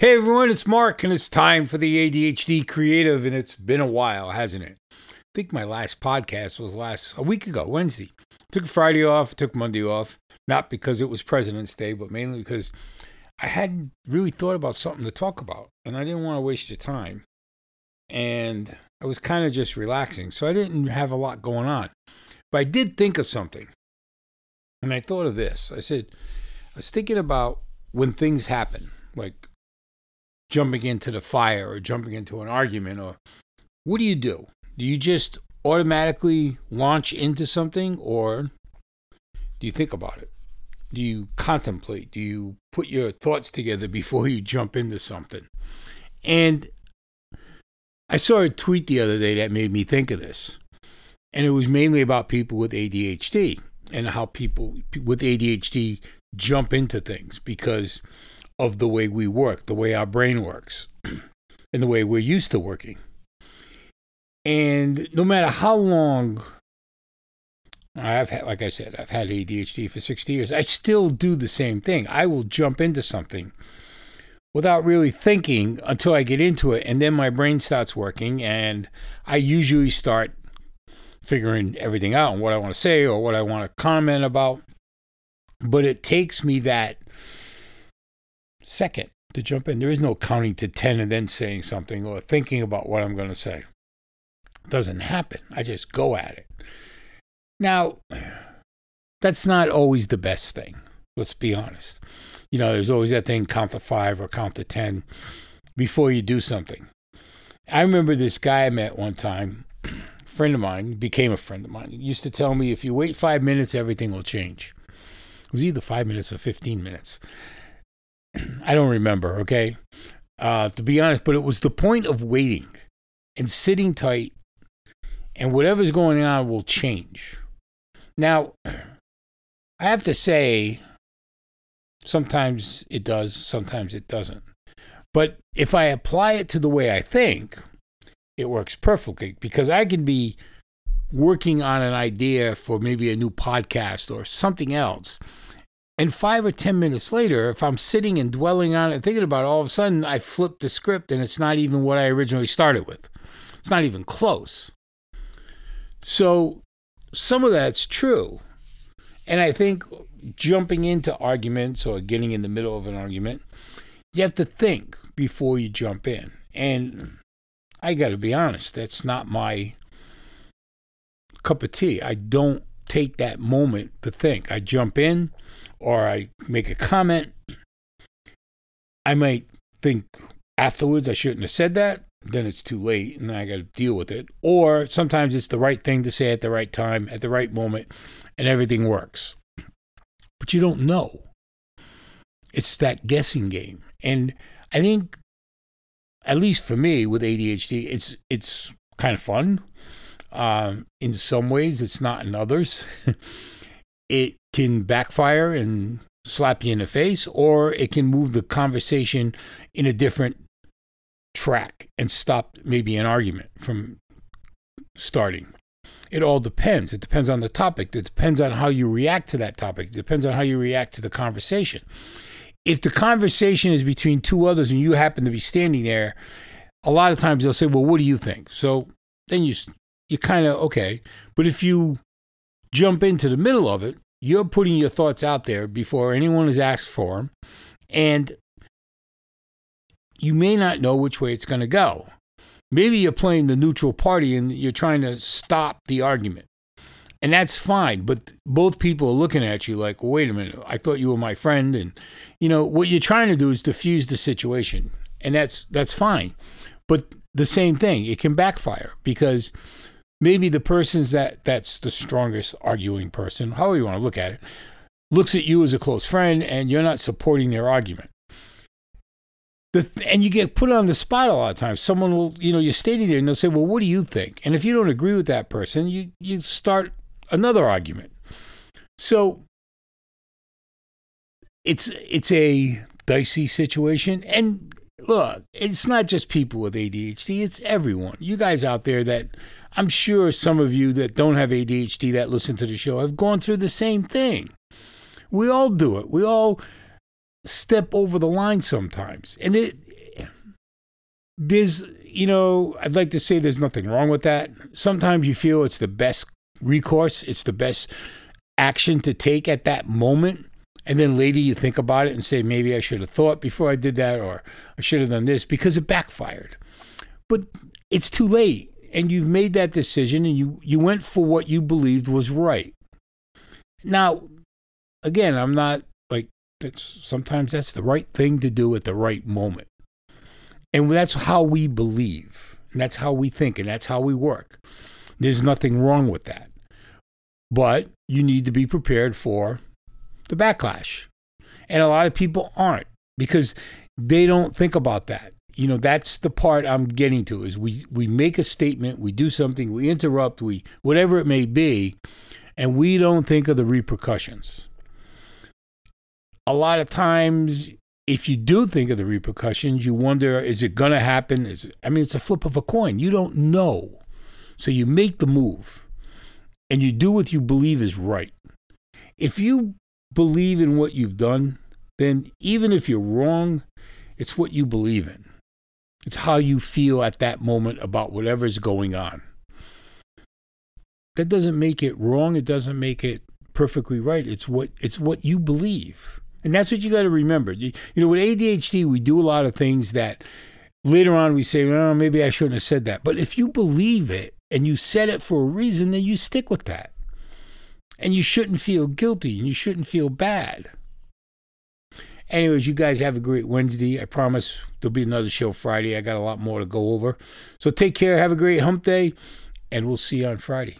Hey everyone, it's Mark, and it's time for the ADHD Creative, and it's been a while, hasn't it? I think my last podcast was last a week ago, Wednesday. Took Friday off, took Monday off, not because it was President's Day, but mainly because I hadn't really thought about something to talk about, and I didn't want to waste your time. And I was kind of just relaxing, so I didn't have a lot going on. But I did think of something, and I thought of this. I said, I was thinking about when things happen, like jumping into the fire or jumping into an argument, or what do you do? Do you just automatically launch into something, or do you think about it? Do you contemplate? Do you put your thoughts together before you jump into something? And I saw a tweet the other day that made me think of this. And it was mainly about people with ADHD and how people with ADHD jump into things because of the way we work, the way our brain works, and the way we're used to working. And no matter how long I've had, like I said, I've had ADHD for 60 years, I still do the same thing. I will jump into something without really thinking until I get into it, and then my brain starts working, and I usually start figuring everything out and what I want to say or what I want to comment about. But it takes me that second to jump in. There is no counting to 10 and then saying something or thinking about what I'm going to say. It doesn't happen. I just go at it. Now, that's not always the best thing. Let's be honest. You know, there's always that thing count to five or count to 10 before you do something. I remember this guy I met one time, friend of mine, became a friend of mine. Used to tell me if you wait five minutes, everything will change. It was either five minutes or 15 minutes. I don't remember, okay? Uh, to be honest, but it was the point of waiting and sitting tight, and whatever's going on will change. Now, I have to say, sometimes it does, sometimes it doesn't. But if I apply it to the way I think, it works perfectly because I can be working on an idea for maybe a new podcast or something else. And five or 10 minutes later, if I'm sitting and dwelling on it, thinking about it, all of a sudden I flip the script and it's not even what I originally started with. It's not even close. So some of that's true. And I think jumping into arguments or getting in the middle of an argument, you have to think before you jump in. And I got to be honest, that's not my cup of tea. I don't take that moment to think. I jump in or I make a comment. I might think afterwards I shouldn't have said that. Then it's too late and I got to deal with it. Or sometimes it's the right thing to say at the right time, at the right moment, and everything works. But you don't know. It's that guessing game. And I think, at least for me with ADHD, it's it's kind of fun. Um, in some ways, it's not in others. it can backfire and slap you in the face, or it can move the conversation in a different track and stop maybe an argument from starting. It all depends. It depends on the topic. It depends on how you react to that topic. It depends on how you react to the conversation. If the conversation is between two others and you happen to be standing there, a lot of times they'll say, "Well, what do you think?" So then you you kind of okay. But if you jump into the middle of it, you're putting your thoughts out there before anyone has asked for them, and you may not know which way it's going to go. Maybe you're playing the neutral party and you're trying to stop the argument. And that's fine, but both people are looking at you like, wait a minute, I thought you were my friend. And, you know, what you're trying to do is diffuse the situation. And that's that's fine. But the same thing, it can backfire because maybe the person's that that's the strongest arguing person, however you want to look at it, looks at you as a close friend and you're not supporting their argument. The, and you get put on the spot a lot of times. Someone will, you know, you're standing there and they'll say, "Well, what do you think?" And if you don't agree with that person, you you start another argument. So it's it's a dicey situation, and look, it's not just people with ADHD; it's everyone. You guys out there that I'm sure some of you that don't have ADHD that listen to the show have gone through the same thing. We all do it. We all step over the line sometimes. And it there's you know, I'd like to say there's nothing wrong with that. Sometimes you feel it's the best recourse, it's the best action to take at that moment. And then later you think about it and say, maybe I should have thought before I did that, or I should have done this because it backfired. But it's too late. And you've made that decision and you, you went for what you believed was right. Now, again, I'm not like that's sometimes that's the right thing to do at the right moment. And that's how we believe. And that's how we think. And that's how we work. There's nothing wrong with that. But you need to be prepared for the backlash. And a lot of people aren't because they don't think about that. You know, that's the part I'm getting to is we, we make a statement, we do something, we interrupt, we whatever it may be, and we don't think of the repercussions. A lot of times if you do think of the repercussions, you wonder, is it going to happen? Is it, I mean, it's a flip of a coin. You don't know. So you make the move and you do what you believe is right. If you believe in what you've done, then even if you're wrong, it's what you believe in. It's how you feel at that moment about whatever's going on. That doesn't make it wrong. It doesn't make it perfectly right. It's what it's what you believe. And that's what you got to remember. You, you, know, with ADHD, we do a lot of things that later on we say, oh, maybe I shouldn't have said that. But if you believe it and you said it for a reason, then you stick with that. And you shouldn't feel guilty and you shouldn't feel bad. Anyways, you guys have a great Wednesday. I promise there'll be another show Friday. I got a lot more to go over. So take care. Have a great hump day, and we'll see you on Friday.